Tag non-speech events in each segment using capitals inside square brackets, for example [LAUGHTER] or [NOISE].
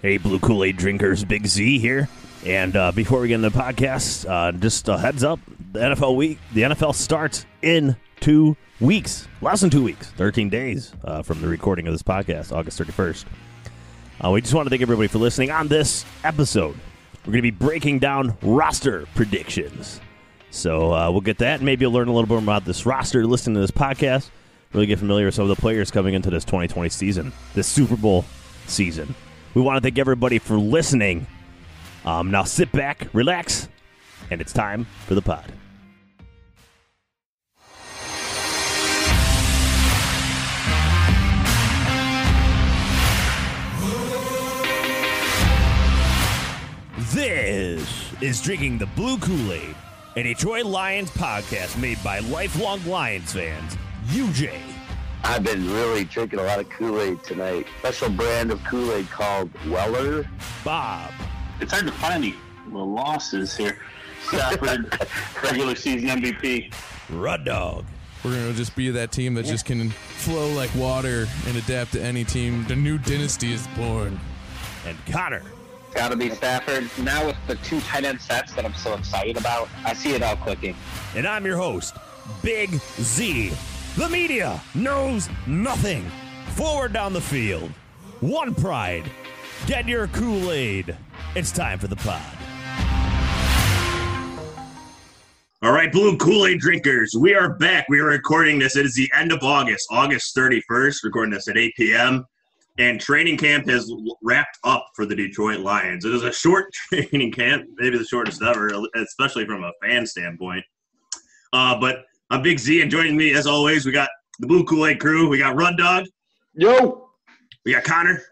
Hey, Blue Kool Aid drinkers, Big Z here. And uh, before we get into the podcast, uh, just a heads up: the NFL week, the NFL starts in two weeks, less than two weeks, thirteen days uh, from the recording of this podcast, August thirty first. Uh, we just want to thank everybody for listening. On this episode, we're going to be breaking down roster predictions. So uh, we'll get that, and maybe you'll learn a little bit more about this roster, listening to this podcast, really get familiar with some of the players coming into this 2020 season, this Super Bowl season. We want to thank everybody for listening. Um, now sit back, relax, and it's time for the pod. This is Drinking the Blue Kool Aid, a Detroit Lions podcast made by lifelong Lions fans. UJ, I've been really drinking a lot of Kool-Aid tonight. Special brand of Kool-Aid called Weller. Bob, It's hard to find any little losses here. Stafford, [LAUGHS] regular season MVP. Rud Dog, We're gonna just be that team that just can flow like water and adapt to any team. The new dynasty is born. and Connor. Got to be Stafford. Now with the two tight end sets that I'm so excited about, I see it all clicking. And I'm your host, Big Z. The media knows nothing. Forward down the field. One pride. Get your Kool Aid. It's time for the pod. All right, Blue Kool Aid drinkers, we are back. We are recording this. It is the end of August, August 31st, recording this at 8 p.m. And training camp has wrapped up for the Detroit Lions. It is a short [LAUGHS] training camp, maybe the shortest ever, especially from a fan standpoint. Uh, but I'm Big Z, and joining me, as always, we got the Blue Kool Aid crew. We got Run Dog, Yo! we got Connor,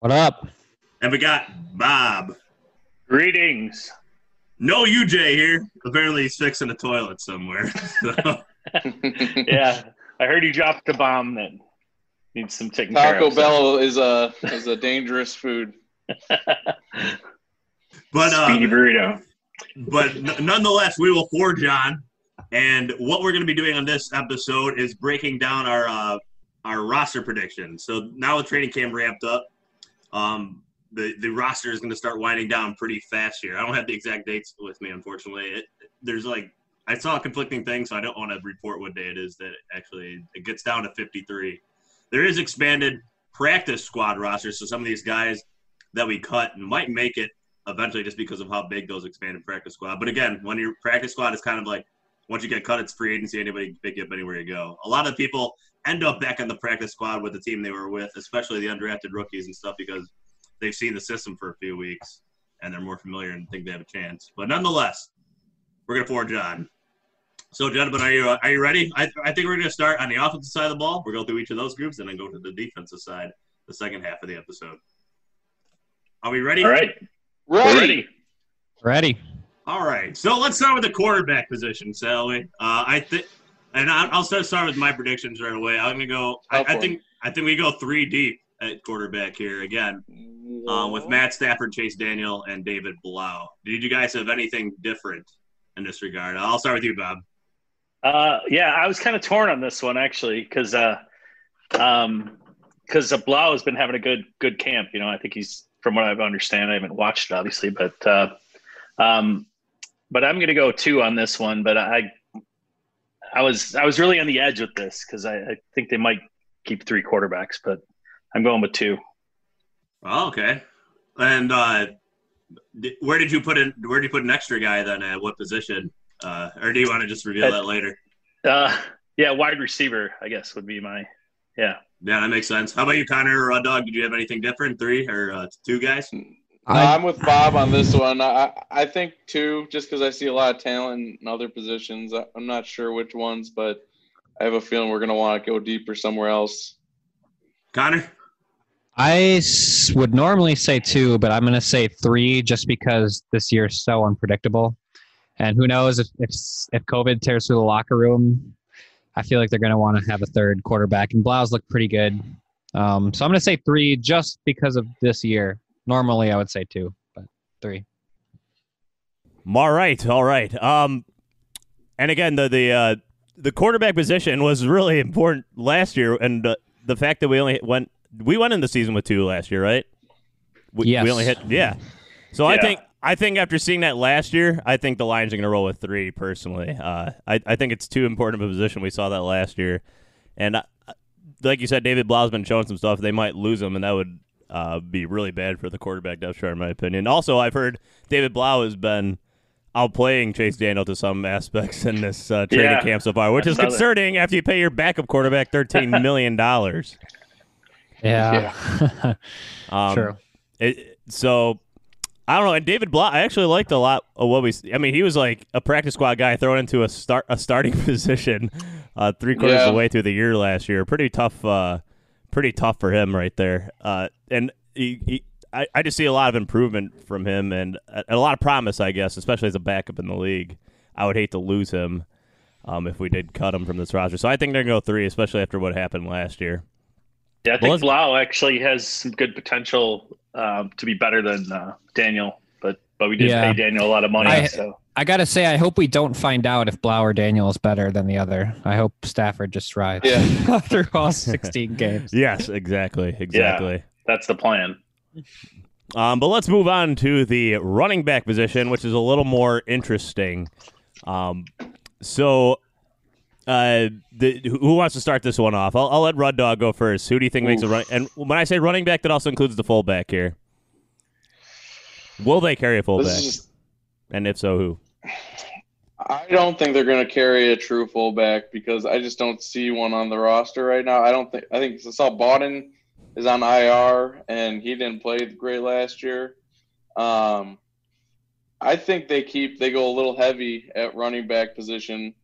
What up? and we got Bob. Greetings. No UJ here. Apparently, he's fixing a toilet somewhere. [LAUGHS] So. [LAUGHS] Yeah, I heard you dropped a bomb that needs some taking care Taco of. so- Bell is a is a dangerous food. [LAUGHS] But uh, Speedy burrito. but n- nonetheless, we will forge on. And what we're going to be doing on this episode is breaking down our uh, our roster predictions. So now with training camp ramped up, um, the the roster is going to start winding down pretty fast here. I don't have the exact dates with me, unfortunately. It, there's like I saw a conflicting thing, so I don't want to report what day it is that actually it gets down to 53. There is expanded practice squad rosters, so some of these guys that we cut might make it eventually just because of how big those expanded practice squad. But again, when your practice squad is kind of like once you get cut, it's free agency. Anybody can pick you up anywhere you go. A lot of people end up back on the practice squad with the team they were with, especially the undrafted rookies and stuff, because they've seen the system for a few weeks and they're more familiar and think they have a chance. But nonetheless, we're gonna forge on. So, gentlemen, are you are you ready? I, I think we're gonna start on the offensive side of the ball. We're going through each of those groups and then go to the defensive side, the second half of the episode. Are we ready? All right, Ready? we're ready. Ready? All right, so let's start with the quarterback position, shall we? Uh, I think, and I- I'll start start with my predictions right away. I'm gonna go. I, I think I think we go three deep at quarterback here again, uh, with Matt Stafford, Chase Daniel, and David Blough. Did you guys have anything different in this regard? I'll start with you, Bob. Uh, yeah, I was kind of torn on this one actually because uh, um, because Blough has been having a good good camp. You know, I think he's from what I understand. I haven't watched it obviously, but uh, um, but I'm going to go two on this one. But I I was I was really on the edge with this because I, I think they might keep three quarterbacks, but I'm going with two. Oh, okay. And uh, di- where did you put in? Where did you put an extra guy then? At what position? Uh, or do you want to just reveal At- that later? Uh, yeah, wide receiver, I guess would be my yeah. Yeah, that makes sense. How about you, Connor or Dog? Did you have anything different? Three or uh, two guys? No, I'm with Bob on this one. I I think two, just because I see a lot of talent in other positions. I- I'm not sure which ones, but I have a feeling we're gonna want to go deeper somewhere else. Connor? I s- would normally say two, but I'm going to say three just because this year's so unpredictable. And who knows if, if, if COVID tears through the locker room, I feel like they're going to want to have a third quarterback. And Blough's looked pretty good. Um, so I'm going to say three just because of this year. Normally, I would say two, but three. All right, all right. Um, and again, the the uh, the quarterback position was really important last year, and uh, the fact that we only went we went in the season with two last year, right? We, Yes. we only hit yeah. So I think I think after seeing that last year, I think the Lions are going to roll with three. Personally, uh, I I think it's too important of a position. We saw that last year, and uh, like you said, David Blough's been showing some stuff. They might lose him, and that would uh, be really bad for the quarterback depth chart, in my opinion. Also, I've heard David Blough has been outplaying Chase Daniel to some aspects in this uh, training [LAUGHS] Yeah, camp so far, which I is saw that. concerning after you pay your backup quarterback thirteen [LAUGHS] million dollars. Yeah. [LAUGHS] Um, True. It, so I don't know. And David Blough, I actually liked a lot of what we. I mean, he was like a practice squad guy thrown into a start a starting position uh, three quarters Yeah. of the way through the year last year. Pretty tough. Uh, pretty tough for him right there. Uh, and he, he, I, I just see a lot of improvement from him and a, a lot of promise, I guess, especially as a backup in the league. I would hate to lose him um, if we did cut him from this roster. So I think they're going to go three, especially after what happened last year. Yeah, I Well, think Blough actually has some good potential um, to be better than uh, Daniel, but but we did Yeah. pay Daniel a lot of money. I- so I got to say, I hope we don't find out if Blough or Daniel is better than the other. I hope Stafford just rides Yeah. [LAUGHS] through all 16 [LAUGHS] games. Yes, exactly, exactly. that's the plan. Um, but let's move on to the running back position, which is a little more interesting. Um, so, uh, the, who wants to start this one off? I'll, I'll let Rud Dog go first. Who do you think makes a run? And when I say running back, that also includes the fullback here. Will they carry a fullback? is and if so, who? I don't think they're going to carry a true fullback because I just don't see one on the roster right now. I don't think. I think I saw Bawden is on IR and he didn't play great last year. Um, I think they keep they go a little heavy at running back position,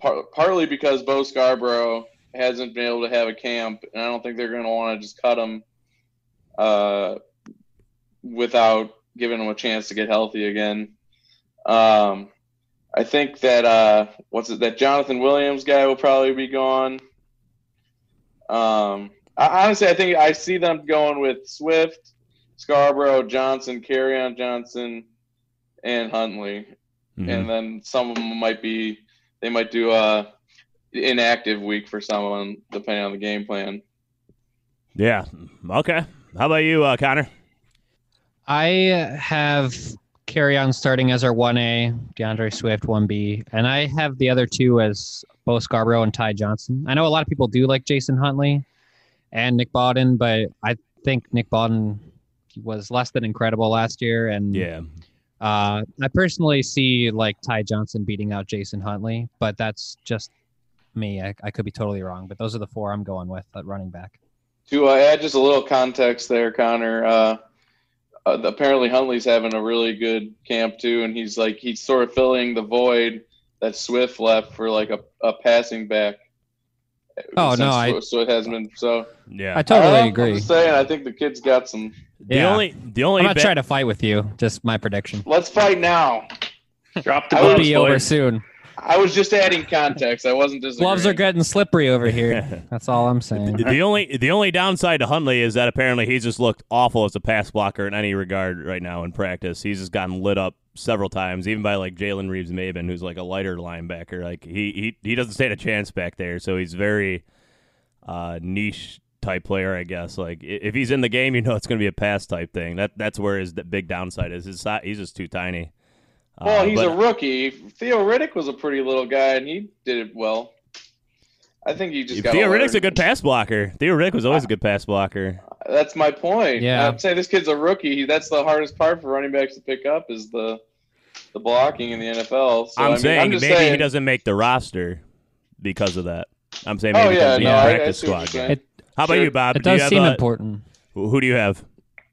par- partly because Bo Scarborough hasn't been able to have a camp, and I don't think they're going to want to just cut him uh, without giving him a chance to get healthy again. Um, I think that uh, what's it? That Jonathan Williams guy will probably be gone. Um, I, honestly, I think I see them going with Swift, Scarborough, Johnson, on Johnson, and Huntley, Mhm. and then some of them might be they might do a inactive week for someone depending on the game plan. Yeah. Okay. How about you, uh, Connor? I have Kerryon starting as our 1A, D'Andre Swift 1B, and I have the other two as Bo Scarborough and Ty Johnson. I know a lot of people do like Jason Huntley and Nick Bawden, but I think Nick Bawden was less than incredible last year, and Yeah. uh, I personally see like Ty Johnson beating out Jason Huntley, but that's just me. I, I could be totally wrong, but those are the four I'm going with at running back. To uh, add just a little context there, Connor. Uh, uh, apparently, Huntley's having a really good camp too, and he's like he's sort of filling the void that Swift left for like a, a passing back. Oh, Since no, I- so it has been so. Yeah. I totally I agree. I'm just saying, I think the kid's got some. the Yeah. only the only I'm not ba- trying to fight with you, just my prediction. Let's fight now. Drop the I It'll would gloves, be over soon. I was just adding context. I wasn't just Gloves are getting slippery over here. [LAUGHS] That's all I'm saying. The only the only downside to Huntley is that apparently he's just looked awful as a pass blocker in any regard right now in practice. He's just gotten lit up several times, even by like Jalen Reeves Maybin, who's like a lighter linebacker. Like he he, he doesn't stand a chance back there, so he's very uh, niche type player, I guess. Like if he's in the game, you know it's going to be a pass type thing. That that's where his big downside is. His si- he's just too tiny. Well, Uh, he's but- a rookie. Theo Riddick was a pretty little guy, and he did it well. I think you just got. Theo Riddick's a good pass blocker. Theo Riddick was always a good pass blocker. That's my point. Yeah. I'm saying this kid's a rookie. That's the hardest part for running backs to pick up is the the blocking in the NFL. So, I'm I mean, saying I'm maybe saying, he doesn't make the roster because of that. I'm saying Oh, maybe yeah, because no, he's a I- I practice see what squad you're guy. saying. How about Sure. you, Bob? It Do you does have, seem uh, important. Who who do you have?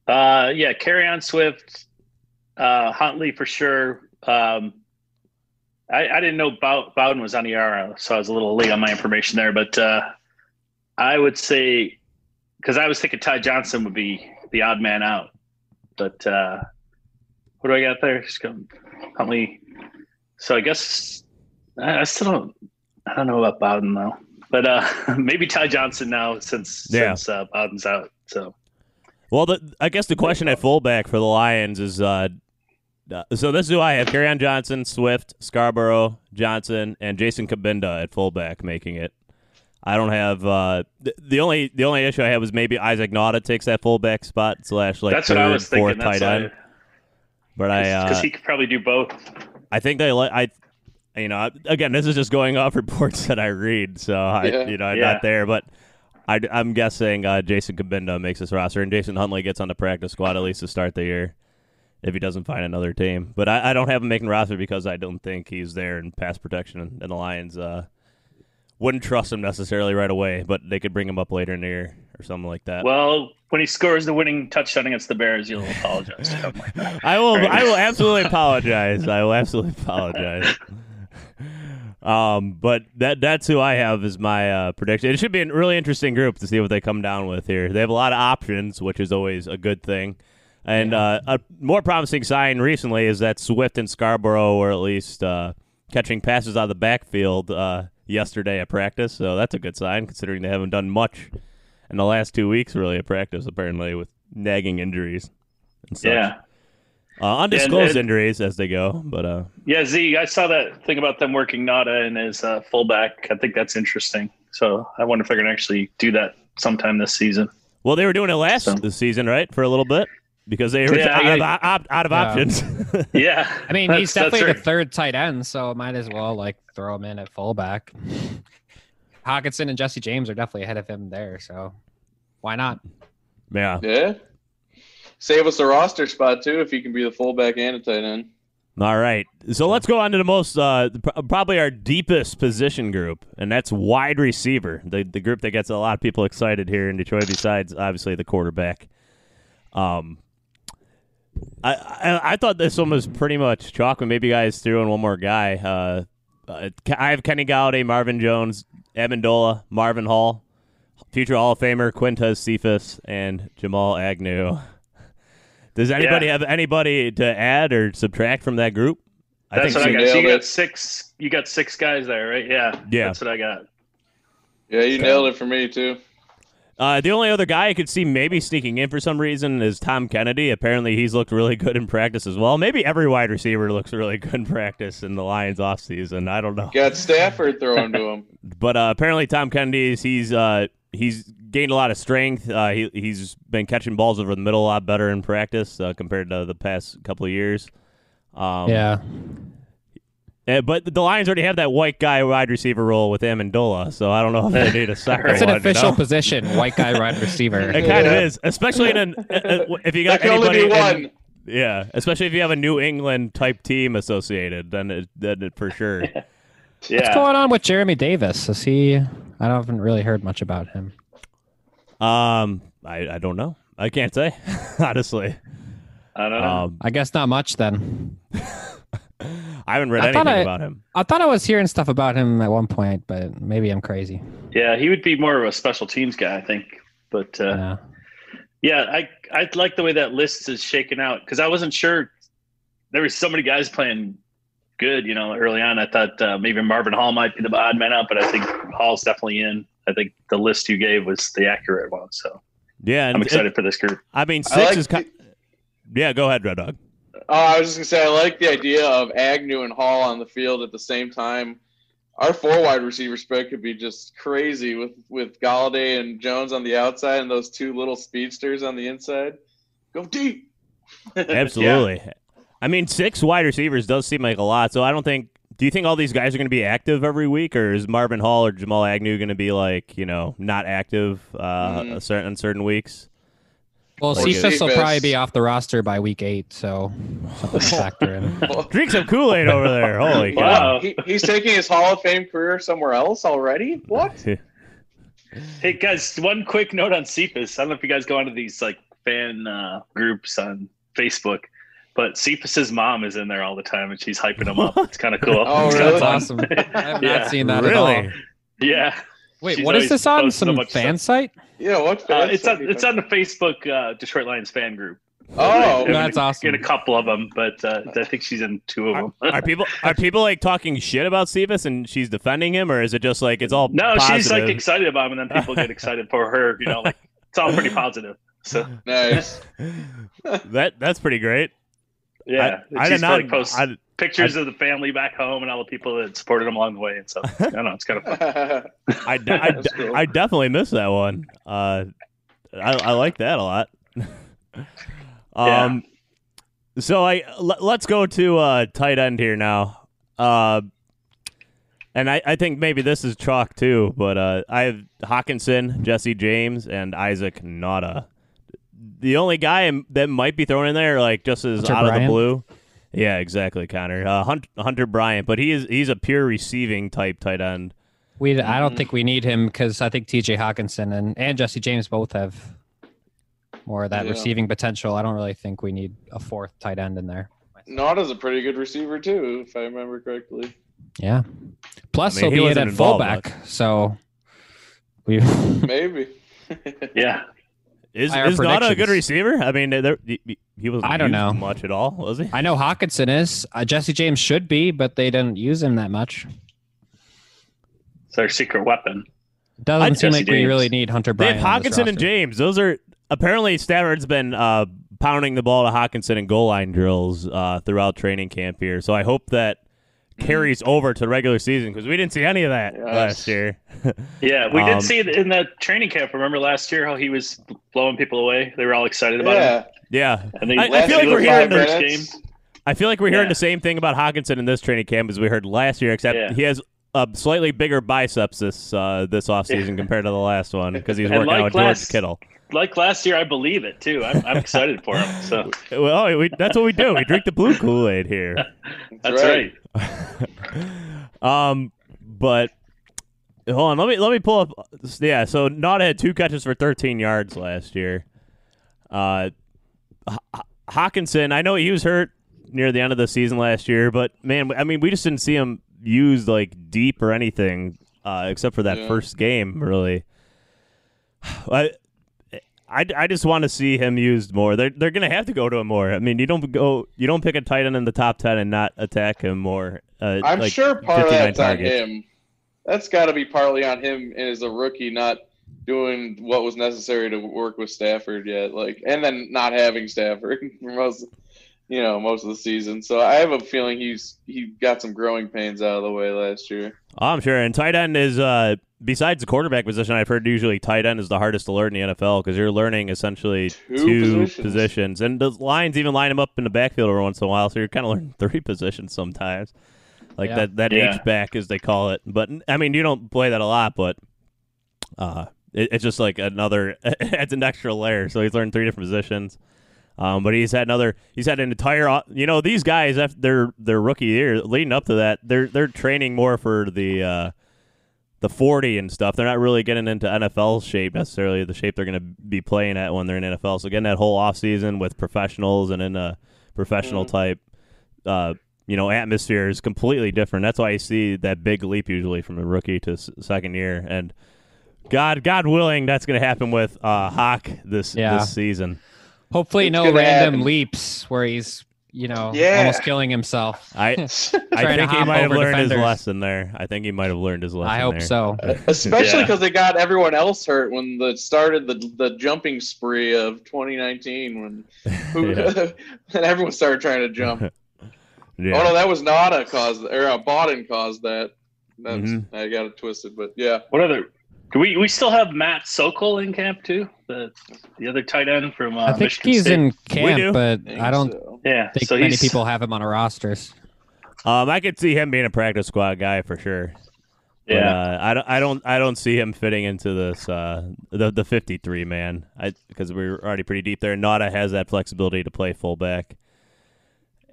Uh, yeah, Kerryon Swift, uh, Huntley for sure. Um, I, I didn't know Bawden was on the ER, so I was a little late on my information there. But uh, I would say because I was thinking Ty Johnson would be the odd man out, but uh, what do I got there? Just go Huntley. So I guess I, I still don't. I don't know about Bawden though, but uh, [LAUGHS] maybe Ty Johnson now since Yeah. since uh, Bawden's out. So Well, the, I guess the question at fullback for the Lions is uh, so this is who I have: Kerryon Johnson, Swift, Scarborough, Johnson, and Jason Cabinda at fullback, making it. I don't have uh, the, the only the only issue I have is maybe Isaac Nauta takes that fullback spot slash like that's third, what I was fourth thinking. That's tight end. But I because uh, he could probably do both. I think they like I, you know, again, this is just going off [LAUGHS] reports that I read, so I, Yeah. you know, I'm Yeah. not there, but I, am guessing uh, Jason Cabinda makes this roster, and Jason Huntley gets on the practice squad at least to start the year, if he doesn't find another team. But I, I don't have him making roster because I don't think he's there in pass protection, and, the Lions uh, wouldn't trust him necessarily right away, but they could bring him up later in the year or something like that. Well, when he scores the winning touchdown against the Bears, you'll apologize. [LAUGHS] I will. Right. I will absolutely apologize. I will absolutely apologize. [LAUGHS] Um, but that that's who I have as my uh, prediction. It should be a really interesting group to see what they come down with here. They have a lot of options, which is always a good thing. And uh, a more promising sign recently is that Swift and Scarborough were at least uh, catching passes out of the backfield uh, yesterday at practice. So that's a good sign, considering they haven't done much in the last two weeks, really, at practice, apparently, with nagging injuries and such. Yeah, Uh, undisclosed injuries as they go, but uh, yeah. Z, I saw that thing about them working Nauta in as uh, fullback. I think that's interesting. So I wonder if they're going to actually do that sometime this season. well, they were doing it last So- this season, right, for a little bit because they were Yeah, out, yeah. of, op- out of Yeah. options. [LAUGHS] Yeah, I mean, That's- he's definitely right. the third tight end, so might as well like throw him in at fullback. Hockenson and Jesse James are definitely ahead of him there, so why not? yeah. Yeah. Save us a roster spot too if he can be the fullback and a tight end. All right, so let's go on to the most uh, probably our deepest position group, and that's wide receiver, the the group that gets a lot of people excited here in Detroit. Besides, obviously, the quarterback. Um, I, I I thought this one was pretty much chalk. but Maybe you guys threw in one more guy. Uh, uh, I have Kenny Golladay, Marvin Jones, Amendola, Marvin Hall, future Hall of Famer Quintez Cephas, and Jamal Agnew. [LAUGHS] Does anybody Yeah. have anybody to add or subtract from that group? that's what I you got. So you nailed got six. You got six guys there, right? Yeah, Yeah. That's what I got. Yeah, you nailed it for me too. Uh, the only other guy I could see maybe sneaking in for some reason is Tom Kennedy. Apparently, he's looked really [LAUGHS] good in practice as well. Maybe every wide receiver looks really good in practice in the Lions offseason. I don't know. Got Stafford throwing to him. [LAUGHS] But uh, apparently, Tom Kennedy's he's uh, he's gained a lot of strength. Uh, he he's been catching balls over the middle a lot better in practice uh, compared to the past couple of years. Um, yeah, eh, but the Lions already have that white guy wide receiver role with Amendola, so I don't know if they need a second it's an one, you official know? position, white guy wide receiver. It kind of is, especially in an, uh, uh, if you got There can only anybody be in- one. yeah, especially if you have a New England type team associated, then it, then it for sure. [LAUGHS] What's going on with Jeremy Davis? Is he? I haven't really heard much about him. um, I I don't know. I can't say [LAUGHS] honestly. I don't know. Um, I guess not much then. [LAUGHS] [LAUGHS] I haven't read I anything I- about him. I thought I was hearing stuff about him at one point, but maybe I'm crazy. yeah, he would be more of a special teams guy, I think. But uh, Yeah. Yeah, I I like the way that list is shaken out because I wasn't sure there were so many guys playing good. You know, early on, I thought uh, maybe Marvin Hall might be the odd man out, but I think Hall's definitely in. I think the list you gave was the accurate one, so Yeah, and I'm excited for this group. I mean, I six like is. Ki- yeah, go ahead, Red Dog. Oh, I was just gonna say I like the idea of Agnew and Hall on the field at the same time. Our four wide receiver spread could be just crazy with with Golladay and Jones on the outside and those two little speedsters on the inside. Go deep. [LAUGHS] [LAUGHS] Absolutely. I mean, six wide receivers does seem like a lot. So I don't think. Do you think all these guys are going to be active every week, or is Marvin Hall or Jamal Agnew going to be like you know not active uh, Mhm. a certain on certain weeks? Well, Like Cephas will probably be off the roster by week eight, so something to factor in. [LAUGHS] Drink some Kool Aid over there. [LAUGHS] Holy cow! Wow. He, he's taking his Hall of Fame career somewhere else already. What? [LAUGHS] Hey guys, one quick note on Cephas. I don't know if you guys go onto these like fan uh, groups on Facebook, but Cephas's mom is in there all the time and she's hyping him up. It's kind of cool. Oh, really? That's awesome. I have Yeah. not seen that at really? all. Yeah, Wait, She's what is this on? Some fan stuff. site? Yeah, what? Uh, it's are on it's on the Facebook uh, Detroit Lions fan group. Oh, I That's mean, awesome. In a couple of them, but uh, I think she's in two of them. Are people are [LAUGHS] people like talking shit about Cephas and she's defending him, or is it just like it's all no, she's like excited about him, and then people get [LAUGHS] excited for her. You know, like it's all pretty positive. So nice. [LAUGHS] that that's pretty great. yeah, I, I did not. post I, pictures of the family back home and all the people that supported him along the way. And so [LAUGHS] I don't know, it's kind of fun. [LAUGHS] I, I, cool. I definitely missed that one. Uh, I, I like that a lot. [LAUGHS] um, so I let, us go to uh, tight end here now. Uh, and I, I think maybe this is chalk too, but uh, I have Hockenson, Jesse James, and Isaac Nauta. The only guy that might be thrown in there, like just as Hunter out of the blue. Yeah, exactly, Connor. Uh, Hunt, Hunter Bryant, but he is he's a pure receiving type tight end. We I don't think we need him because I think T.J. Hockenson and and Jesse James both have more of that Yeah. receiving potential. I don't really think we need a fourth tight end in there. Nauta's a pretty good receiver too, if I remember correctly. Yeah. Plus, I mean, he he'll be wasn't at involved, fullback, so we. [LAUGHS] Maybe. [LAUGHS] Yeah. Is By our is not a good receiver? I mean, there, he, he wasn't. I don't used know. much at all, was he? I know Hockenson is. Uh, Jesse James should be, but they didn't use him that much. It's our secret weapon. Doesn't I- seem Jesse like we really need Hunter They Bryant. have Hockenson and. James. Those are apparently Stafford's been uh, pounding the ball to Hockenson in goal line drills uh, throughout training camp here. So I hope that carries over to the regular season because we didn't see any of that Yes. last year. [LAUGHS] Yeah, we Um, did see it in the training camp. Remember last year how he was blowing people away? They were all excited about him. Yeah. yeah, And they I- I feel like we're hearing the- first game. I feel like we're hearing Yeah. the same thing about Hockenson in this training camp as we heard last year, except Yeah. he has a slightly bigger biceps this uh, this [LAUGHS] offseason compared to the last one because he's And working out like with George last- Kittle. Like last year, I believe it too. I'm, I'm excited for him. So [LAUGHS] Well, we, that's what we do. We drink the blue Kool Aid here. that's right. [LAUGHS] um, but hold on, let me let me pull up. Yeah, so Nauta had two catches for 13 yards last year. Uh, H- Hockenson, I know he was hurt near the end of the season last year, but man, I mean, we just didn't see him used like deep or anything, uh, except for that Yeah. first game, really. [SIGHS] I, I, I just want to see him used more. They're they're gonna have to go to him more. I mean, you don't go you don't pick a tight end in the top ten and not attack him more. Uh, I'm like sure part of 59 that's on him. That's got to be partly on him as a rookie, not doing what was necessary to work with Stafford yet. Like, and then not having Stafford [LAUGHS] for most, you know, most of the season. So I have a feeling he's he got some growing pains out of the way last year. Oh, I'm sure. And tight end is uh, besides the quarterback position. I've heard usually tight end is the hardest to learn in the NFL because you're learning essentially Two two, positions. positions. and the lines even line them up in the backfield every once in a while. So you're kind of learning [LAUGHS] three positions sometimes, like Yeah. that that Yeah. H back as they call it. But I mean, you don't play that a lot, but uh, it, it's just like another. [LAUGHS] it's an extra layer. So he's learned three different positions. Um, but he's had another. He's had an entire. You know, these guys after their their rookie year, leading up to that, they're they're training more for the uh, the forty and stuff. They're not really getting into NFL shape necessarily, the shape they're going to be playing at when they're in NFL. So getting that whole off season with professionals and in a professional type, uh, you know, atmosphere is completely different. That's why you see that big leap usually from a rookie to s- second year. And God, God willing, that's going to happen with uh, Hawk this Yeah. this season. Hopefully, It's no random happen. leaps where he's you know Yeah. almost killing himself. [LAUGHS] I [LAUGHS] I think he might have over learned his lesson there. I think he might have learned his lesson. I hope there. so. [LAUGHS] Especially Yeah. because they got everyone else hurt when the started the the jumping spree of 2019 when who, Yeah. and everyone started trying to jump. Yeah. Oh no, that was Nauta caused or uh, Bawden caused that. That's Mhm. I got it twisted, but yeah. What other? Do we we still have Matt Sokol in camp too? The the other tight end from uh, I think Michigan he's State? in camp, but think I don't so. Yeah, think so many he's, people have him on a rosters. Um, I could see him being a practice squad guy for sure. But, Yeah, uh, I don't. I don't. I don't see him fitting into this. Uh, the the fifty three man. I because we're already pretty deep there. Nauta has that flexibility to play fullback,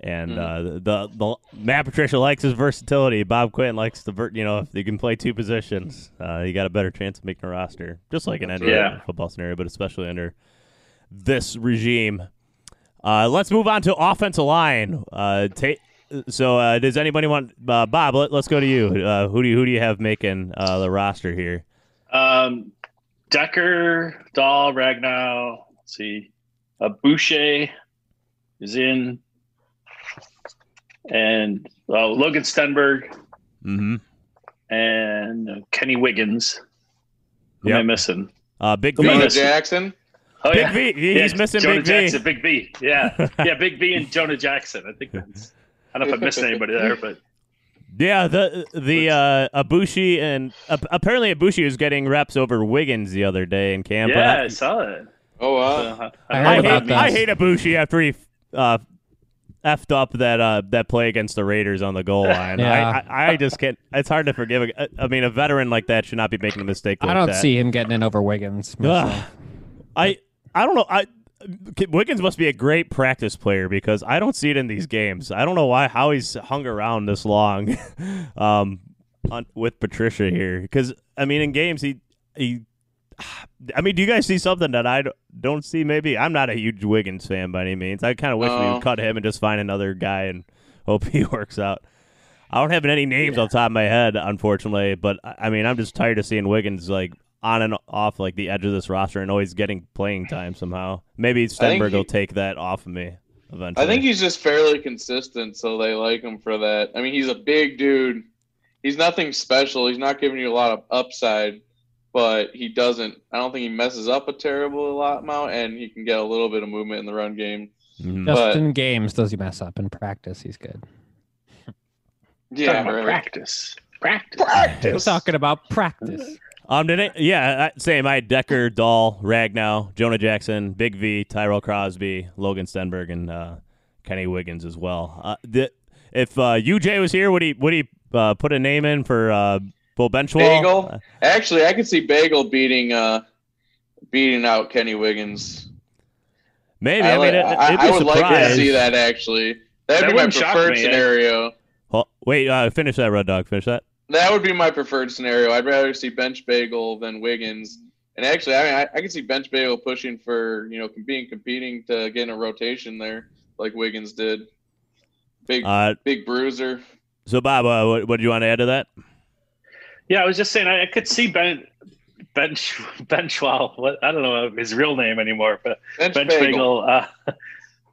and uh, the the Matt Patricia likes his versatility. Bob Quinn likes the vert. You know, if you can play two positions, uh, you got a better chance of making a roster. Just like an NBA Yeah. football scenario, but especially under this regime. Uh, let's move on to offensive line. Uh, ta- so, uh, does anybody want uh, Bob? Let, us go to you. Uh, who do you who do you have making uh, the roster here? Um, Decker, Dahl, Ragnow. Let's see. Uh, Boucher is in, and uh, Logan Stenberg Mm-hmm. and uh, Kenny Wiggins. Who am I Yep. missing? Uh, Big Who am I V. Jonah? Jackson. Oh, Big yeah. V. Yeah, He's missing Jonah Big Jackson, V. Big V. Yeah, [LAUGHS] yeah, Big V and Jonah Jackson. I think that's. I don't know if I missed anybody there, but Yeah, the the uh, Aboushi and uh, apparently Aboushi was getting reps over Wiggins the other day in camp. yeah, I- I saw it. Oh wow. So, I I, heard I, about hate, that. I hate Aboushi after he uh, effed up that uh, that play against the Raiders on the goal line. [LAUGHS] Yeah. I, I, I just can't. It's hard to forgive. a- I mean, a veteran like that should not be making a mistake like I don't that. see him getting in over Wiggins. I I don't know. I Wiggins must be a great practice player because I don't see it in these games. I don't know why how he's hung around this long [LAUGHS] um, on, with Patricia here. Because I mean, in games he he. I mean, do you guys see something that I don't see? Maybe I'm not a huge Wiggins fan by any means. I kind of wish we would cut him and just find another guy and hope [LAUGHS] he works out. I don't have any names off the top of my head, unfortunately, but I mean, I'm just tired of seeing Wiggins like on and off like the edge of this roster and always getting playing time somehow. Maybe think Stenberg he- will take that off of me eventually. I think he's just fairly consistent, so they like him for that. I mean, he's a big dude. He's nothing special. He's not giving you a lot of upside, but he doesn't. I don't think he messes up a terrible lot amount, and he can get a little bit of movement in the run game. Mhm. Just But- in games does he mess up. In practice, he's good. Yeah, talking about right. practice. Practice. We're talking about practice. Um, did it? Yeah, I, same. I had Decker, Dahl, Ragnow, Jonah Jackson, Big V, Tyrell Crosby, Logan Stenberg, and uh, Kenny Wiggins as well. Uh, the, if uh, UJ was here, would he would he uh, put a name in for uh, Bull Benzschawel? Bagel. Actually, I could see Bagel beating uh beating out Kenny Wiggins. Maybe. I, I, mean, would- it, I- it'd be I a would like to see that actually. That'd That be my wouldn't preferred me, scenario. Well, wait, uh, finish that, Red Dog. Finish that. That would be my preferred scenario. I'd rather see Bench Bagel than Wiggins. And actually, I mean, I, I could see Bench Bagel pushing for you know being competing to get in a rotation there, like Wiggins did. Big Uh, big bruiser. so, Bob, uh, what, what do you want to add to that? Yeah, I was just saying I, I could see Ben Bench [LAUGHS] Benzschawel. What I don't know his real name anymore, but Bench, Bench Bagel. Bagel. [LAUGHS]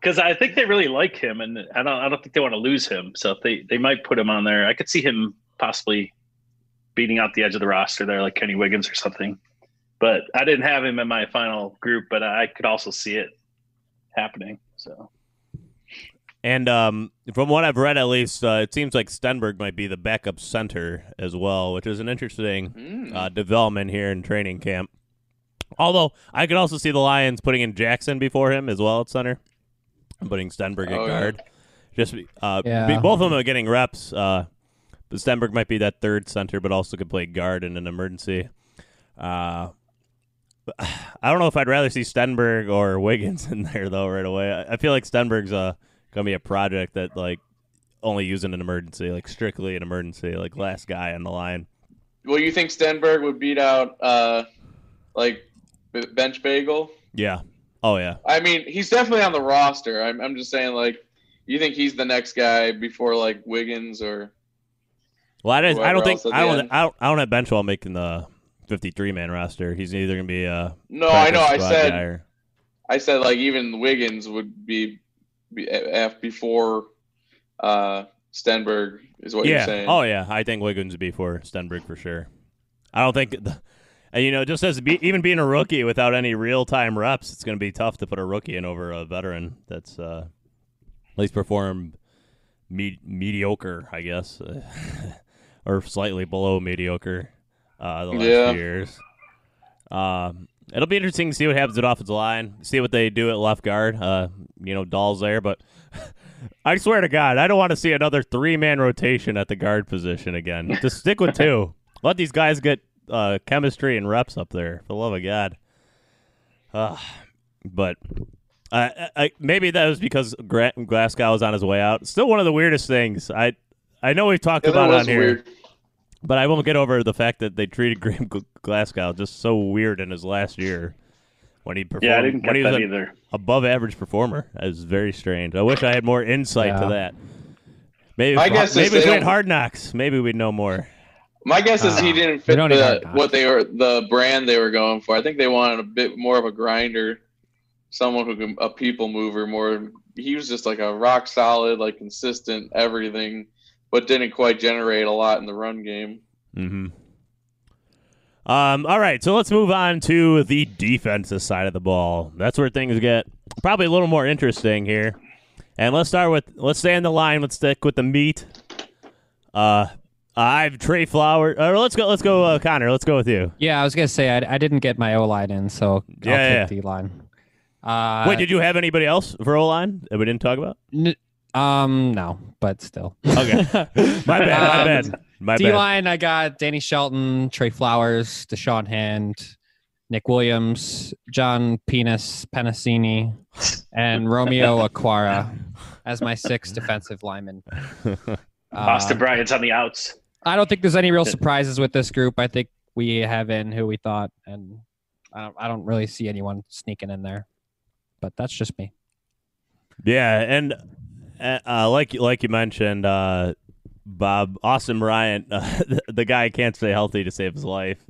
Because I think they really like him, and I don't. I don't think they want to lose him. So if they they might put him on there. I could see him possibly beating out the edge of the roster there, like Kenny Wiggins or something. But I didn't have him in my final group, but I could also see it happening. So And um, from what I've read, at least, uh, it seems like Stenberg might be the backup center as well, which is an interesting Mm. uh, development here in training camp. Although I could also see the Lions putting in Jackson before him as well at center, and putting Stenberg at Oh, yeah. guard. Just uh, Yeah. be- both of them are getting reps. Uh, but Stenberg might be that third center, but also could play guard in an emergency. Uh, [SIGHS] I don't know if I'd rather see Stenberg or Wiggins [LAUGHS] in there though right away. I, I feel like Stenberg's uh, gonna be a project that like only use in an emergency, like strictly an emergency, like last guy on the line. Well, you think Stenberg would beat out uh like Bench Bagel? Yeah. Oh yeah. I mean, he's definitely on the roster. I'm I'm just saying like. You think he's the next guy before like Wiggins or Well, I, just, I don't think I don't. I don't I don't have Benzschawel making the fifty-three man roster. He's either gonna be a No, I know. I said or- I said like even Wiggins would be, be af before uh, Stenberg is what yeah. you're saying. Oh yeah, I think Wiggins would be for Stenberg for sure. I don't think, the, and you know, just as be, even being a rookie without any real time reps, it's going to be tough to put a rookie in over a veteran that's uh, at least performed me- mediocre, I guess, [LAUGHS] or slightly below mediocre uh, the last Yeah. few years. Um, it'll be interesting to see what happens at offensive line. See what they do at left guard. Uh, you know, Dahl's there, but [LAUGHS] I swear to God, I don't want to see another three man rotation at the guard position again. [LAUGHS] Just stick with two. Let these guys get uh, chemistry and reps up there. For the love of God. Uh, but uh, I, I, maybe that was because Gra- Glasgow was on his way out. Still one of the weirdest things. I I know we've talked Yeah, about it on here. weird. But I won't get over the fact that they treated [LAUGHS] Graham Glasgow just so weird in his last year when he performed. yeah, I didn't get that an either. above average performer. That was very strange. I wish I had more insight to that. Maybe My if, guess maybe they if we had hard knocks, maybe we'd know more. My guess is he Uh, didn't fit the what they were the brand they were going for. I think they wanted a bit more of a grinder, someone who can a people mover more. He was just like a rock solid, like consistent everything, but didn't quite generate a lot in the run game. Mm-hmm. Um, all right, so let's move on to the defensive side of the ball. That's where things get probably a little more interesting here. And let's start with let's stay in the line. Let's stick with the meat. Uh, I've Trey Flower. Or let's go. Let's go, uh, Connor. Let's go with you. Yeah, I was gonna say I, I didn't get my O line in, so I'll Yeah, yeah. take D line. Uh, Wait, did you have anybody else for O line that we didn't talk about? n- um, no, but still. Okay, [LAUGHS] my bad. My Um, bad. My D bad. line, I got Danny Shelton, Trey Flowers, Da'Shawn Hand, Nick Williams, John Penis Penisini, and Romeo [LAUGHS] Okwara as my six defensive linemen. [LAUGHS] Uh, Austin Bryant's on the outs. I don't think there's any real surprises with this group. I think we have in who we thought, and I don't, I don't really see anyone sneaking in there. But that's just me. Yeah, and uh, uh, like like you mentioned, uh, Bob Austin Bryant, uh, [LAUGHS] the, the guy can't stay healthy to save his life.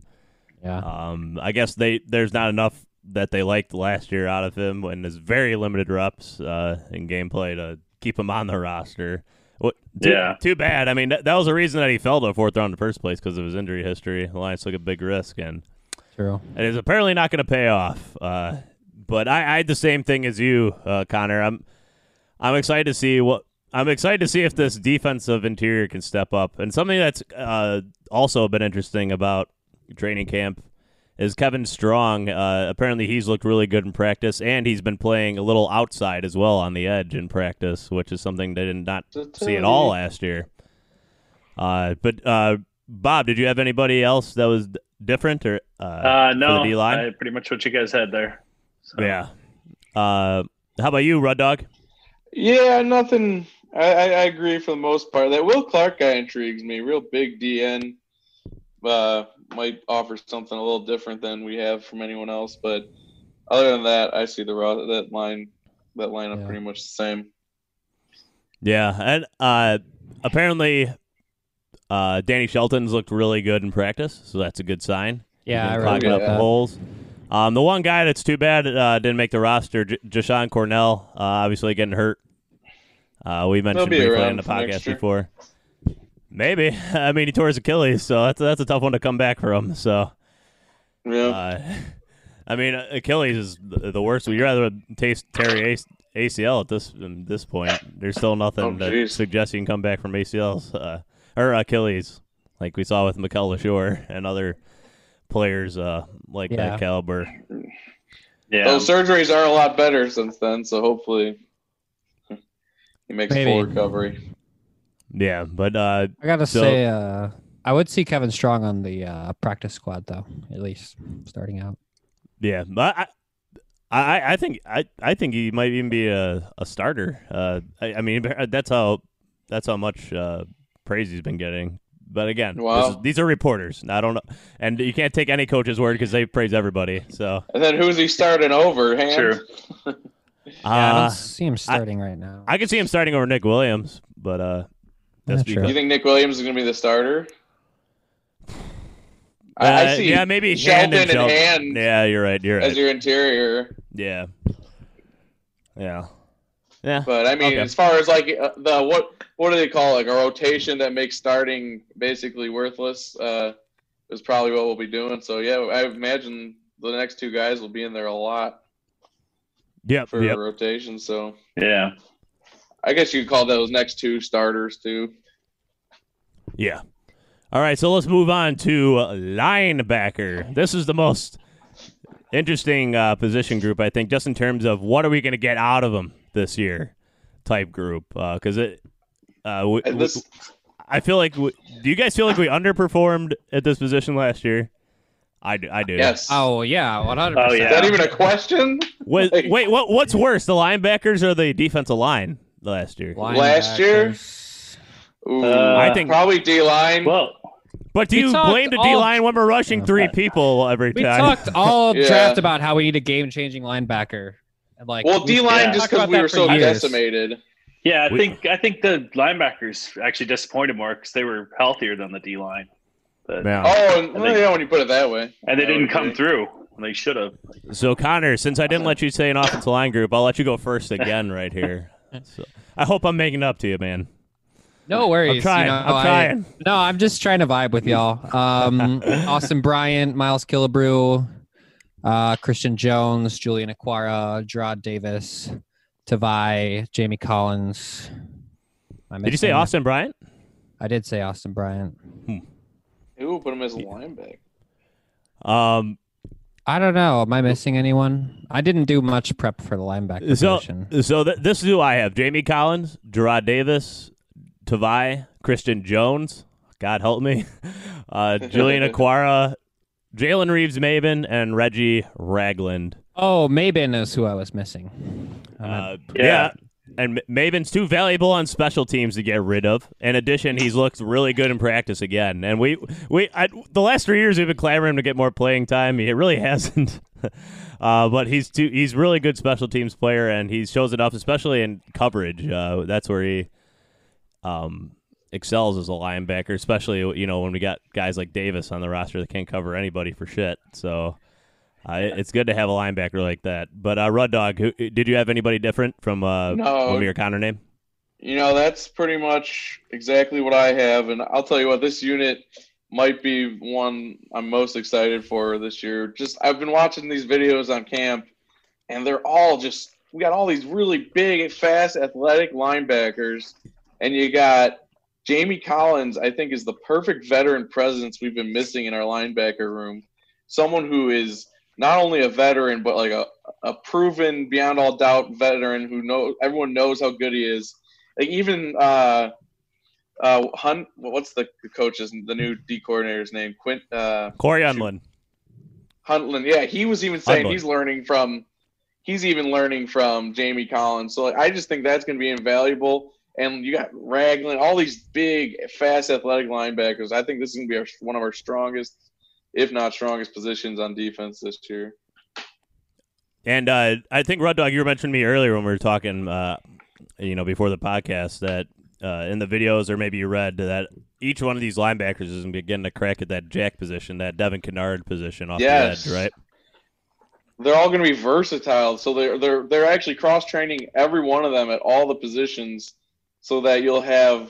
Yeah. Um, I guess they there's not enough that they liked last year out of him when there's very limited reps uh, in gameplay to keep him on the roster. What, too, Yeah. too bad. I mean, that, that was the reason that he fell to a fourth round in the first place because of his injury history. The Lions took a big risk, and True. it is apparently not going to pay off. Uh, but I, I had the same thing as you, uh, Connor. I'm I'm excited to see what I'm excited to see if this defensive interior can step up. And something that's uh, also been interesting about training camp is Kevin Strong. Uh, apparently, he's looked really good in practice, and he's been playing a little outside as well on the edge in practice, which is something they did not see at all last year. Uh, but uh, Bob, did you have anybody else that was d- different or uh, Uh, no, the I- pretty much what you guys had there. So, Yeah. Uh, how about you, Rud Dog? Yeah, nothing. I, I, I agree for the most part. That Will Clark guy intrigues me. Real big DN. Uh, might offer something a little different than we have from anyone else. But other than that, I see the ro- that line that lineup Yeah. pretty much the same. Yeah, and uh, apparently, uh, Danny Shelton's looked really good in practice, so that's a good sign. Yeah, He's I been really clogging like up the that. holes. Um, the one guy that's too bad uh, didn't make the roster, J- Jashon Cornell, uh, obviously getting hurt. Uh, we mentioned briefly on the podcast before. Maybe. [LAUGHS] I mean, he tore his Achilles, so that's that's a tough one to come back from. So, Yeah. uh, [LAUGHS] I mean, Achilles is the worst. We'd rather taste Terry ACL at this at this point. There's still nothing Oh, that suggests you can come back from ACLs uh, or Achilles, like we saw with Mikel Lashore and other players uh, like Yeah. that caliber. yeah. Those surgeries are a lot better since then, so hopefully he makes Maybe. full recovery. Yeah, but uh, I gotta So- say, uh, I would see Kevin Strong on the uh, practice squad though, at least starting out. yeah, but I, I, I think I, I think he might even be a, a starter. Uh, I, I mean, that's how that's how much uh, praise he's been getting. But again, this Wow. is- these are reporters. I don't know, and you can't take any coach's word because they praise everybody. So And then who's he starting over? Hand? True. [LAUGHS] Yeah, I uh, don't see him starting right now. I can see him starting over Nick Williams, but uh, that's true. because You think Nick Williams is going to be the starter? I, I Uh, see. yeah, maybe Shelton hand and and Shelton. hand Yeah, you're right. You're right. as your interior. Yeah, yeah, yeah. But I mean, Okay. as far as like uh, the what what do they call it? like a rotation that makes starting basically worthless? Uh, is probably what we'll be doing. So yeah, I imagine the next two guys will be in there a lot Yeah, for yep. rotation. So yeah. I guess you could call those next two starters too. Yeah. All right, so let's move on to uh, linebacker. This is the most interesting uh, position group, I think, just in terms of what are we going to get out of them this year type group. Because it, uh, we, And this- I feel like, we, do you guys feel like we underperformed at this position last year? I do. I do. Yes. Oh yeah, one hundred Oh, percent. Is that even a question? Wait, Like- wait what, what's worse, the linebackers or the defensive line last year? Last year? Ooh, Uh, I think- probably D line. Well, But do We you blame the D line when we're rushing three people every We time? talked all [LAUGHS] Yeah. draft about how we need a game-changing linebacker, and like well, we- D line yeah. just because we were so years. decimated. Yeah, I We- think I think the linebackers actually disappointed more because they were healthier than the D line. But, Yeah. Oh, and, I well, think- yeah, when you put it that way. and they That didn't come be- through. They should have. So Connor, since I didn't let you say an offensive line group, I'll let you go first again right here. [LAUGHS] So, I hope I'm making up to you, man. No worries. I'm trying. You know, I'm I- no, I'm just trying to vibe with y'all. Um, [LAUGHS] Austin Bryant, Miles Killebrew, uh, Christian Jones, Julian Okwara, Jarrad Davis, Tavai, Jamie Collins. Am I Did you say missing- Austin Bryant? I did say Austin Bryant. Who would put him as a linebacker? Um, I don't know. Am I missing anyone? I didn't do much prep for the linebacker so position. so th- this is who I have: Jamie Collins, Jarrad Davis, Tavai, Christian Jones. God help me, [LAUGHS] uh, Julian [LAUGHS] Okwara, Jalen Reeves, Maybin, and Reggie Ragland. Oh, Maybin is who I was missing. Uh, Yeah. yeah. And Maybin's too valuable on special teams to get rid of. In addition, he's looked really good in practice again. And we, we, I, the last three years we've been clamoring to get more playing time. He really [LAUGHS] hasn't. uh, but he's too, he's really good special teams player, and he shows it off, especially in coverage. Uh, that's where he, um, excels as a linebacker, especially you know when we got guys like Davis on the roster that can't cover anybody for shit. So. Uh, it's good to have a linebacker like that. But uh, Rud Dog, who, did you have anybody different from uh, No. from your counter name? You know, that's pretty much exactly what I have. And I'll tell you what, this unit might be one I'm most excited for this year. Just I've been watching these videos on camp, and they're all just we got all these really big, fast, athletic linebackers, and you got Jamie Collins. I think is the perfect veteran presence we've been missing in our linebacker room. Someone who is not only a veteran but like a, a proven beyond all doubt veteran who know everyone knows how good he is. Like even uh, uh, Hunt, what's the coach's the new D coordinator's name? Quint uh, Cory Undlin. Huntland. Yeah, he was even saying Huntland. he's learning from he's even learning from Jamie Collins. So like, I just think that's going to be invaluable. And you got Ragland, all these big, fast, athletic linebackers. I think this is going to be our, one of our strongest, if not strongest, positions on defense this year. And uh, I think Rud Dog, you were mentioning me earlier when we were talking, uh, you know, before the podcast that uh, in the videos or maybe you read that each one of these linebackers is going to be getting a crack at that jack position, that Devon Kennard position off Yes. the edge, right? They're all going to be versatile, so they're they're they're actually cross training every one of them at all the positions, so that you'll have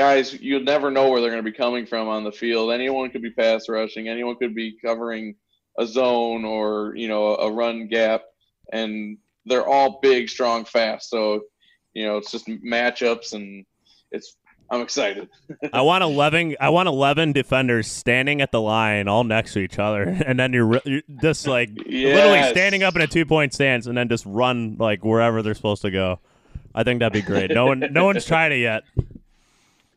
guys you'll never know where they're going to be coming from on the field. Anyone could be pass rushing, anyone could be covering a zone or you know a run gap, and they're all big, strong, fast. So you know it's just matchups, and it's I'm excited. [LAUGHS] I want eleven. I want eleven defenders standing at the line, all next to each other, [LAUGHS] and then you're, you're just like literally standing up in a two point stance, and then just run like wherever they're supposed to go. I think that'd be great. No one, no one's tried it yet.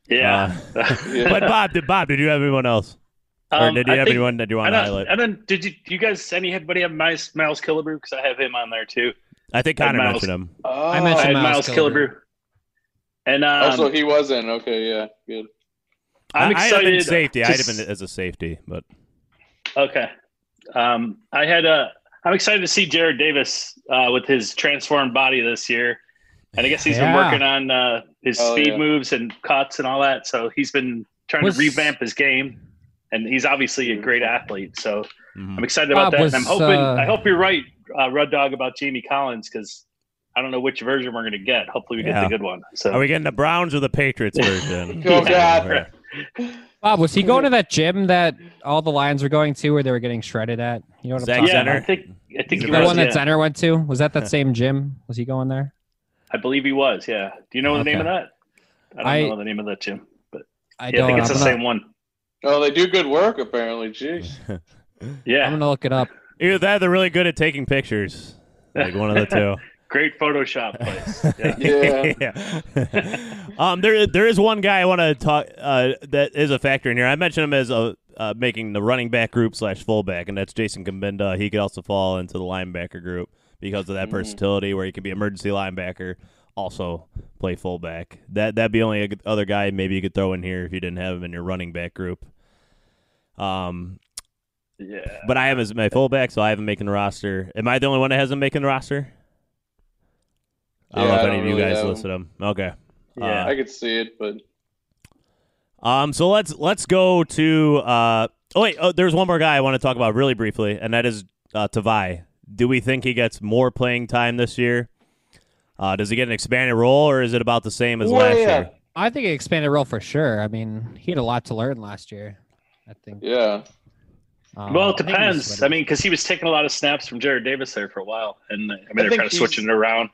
Yeah. Yeah. [LAUGHS] [LAUGHS] But Bob, did Bob? Did you have anyone else, or Um, did you I have think- anyone that you want to then, highlight? and then did you you guys anybody have Miles, Miles Killebrew because I have him on there too. I think and Connor Miles- mentioned him. Oh, I I mentioned had Miles Miles Killebrew. Killebrew. And um, oh, so he was in. Okay, yeah, good. I'm I- I had him in excited. safety. I had to him as a safety, but Okay. Um, I had uh, I'm excited to see Jarrad Davis uh, with his transformed body this year, and I guess he's been working on uh, his Oh, speed yeah. moves and cuts and all that. So he's been trying Was- to revamp his game, and he's obviously a great athlete. So mhm. I'm excited about Bob, that. was, and I'm hoping uh, I hope you're right, uh, Rud Dog, about Jamie Collins because I don't know which version we're going to get. Hopefully, we get Yeah. the good one. So are we getting the Browns or the Patriots [LAUGHS] version? [LAUGHS] Oh, God. Bob, was he going to that gym that all the Lions were going to, where they were getting shredded at? You know what I'm Zach talking yeah, Zenner? I think I think he The was. one that yeah. Zenner went to was that that same gym? Was he going there? I believe he was. Yeah. Do you know the name of that? I don't I- know the name of that gym, but I yeah, don't. I think it's I'm the gonna, same one. Oh, they do good work apparently. Jeez. [LAUGHS] Yeah. I'm gonna look it up. Either that, or they're really good at taking pictures. Like one of the two. [LAUGHS] Great Photoshop place. [LAUGHS] Yeah. Yeah. um, there, there is one guy I want to talk uh, that is a factor in here. I mentioned him as a uh, making the running back group slash fullback, and that's Jason Cabinda. He could also fall into the linebacker group because of that Mhm. versatility, where he can be emergency linebacker, also play fullback. That that'd be only a other guy maybe you could throw in here if you didn't have him in your running back group. Um, yeah. but I have him as my fullback, so I have him making the roster. Am I the only one that has him making the roster? I don't Yeah, know if any of you guys have listed him. Okay. Yeah. I could see it, but Um, so let's let's go to. Uh, oh wait, oh, there's one more guy I want to talk about really briefly, and that is uh, Tavai. Do we think he gets more playing time this year? Uh, does he get an expanded role, or is it about the same as last year? I think an expanded role for sure. I mean, he had a lot to learn last year. I think. Yeah. Um, well, it I think he's depends. ready. I mean, because he was taking a lot of snaps from Jarrad Davis there for a while, and I mean they're think kind of switching it around.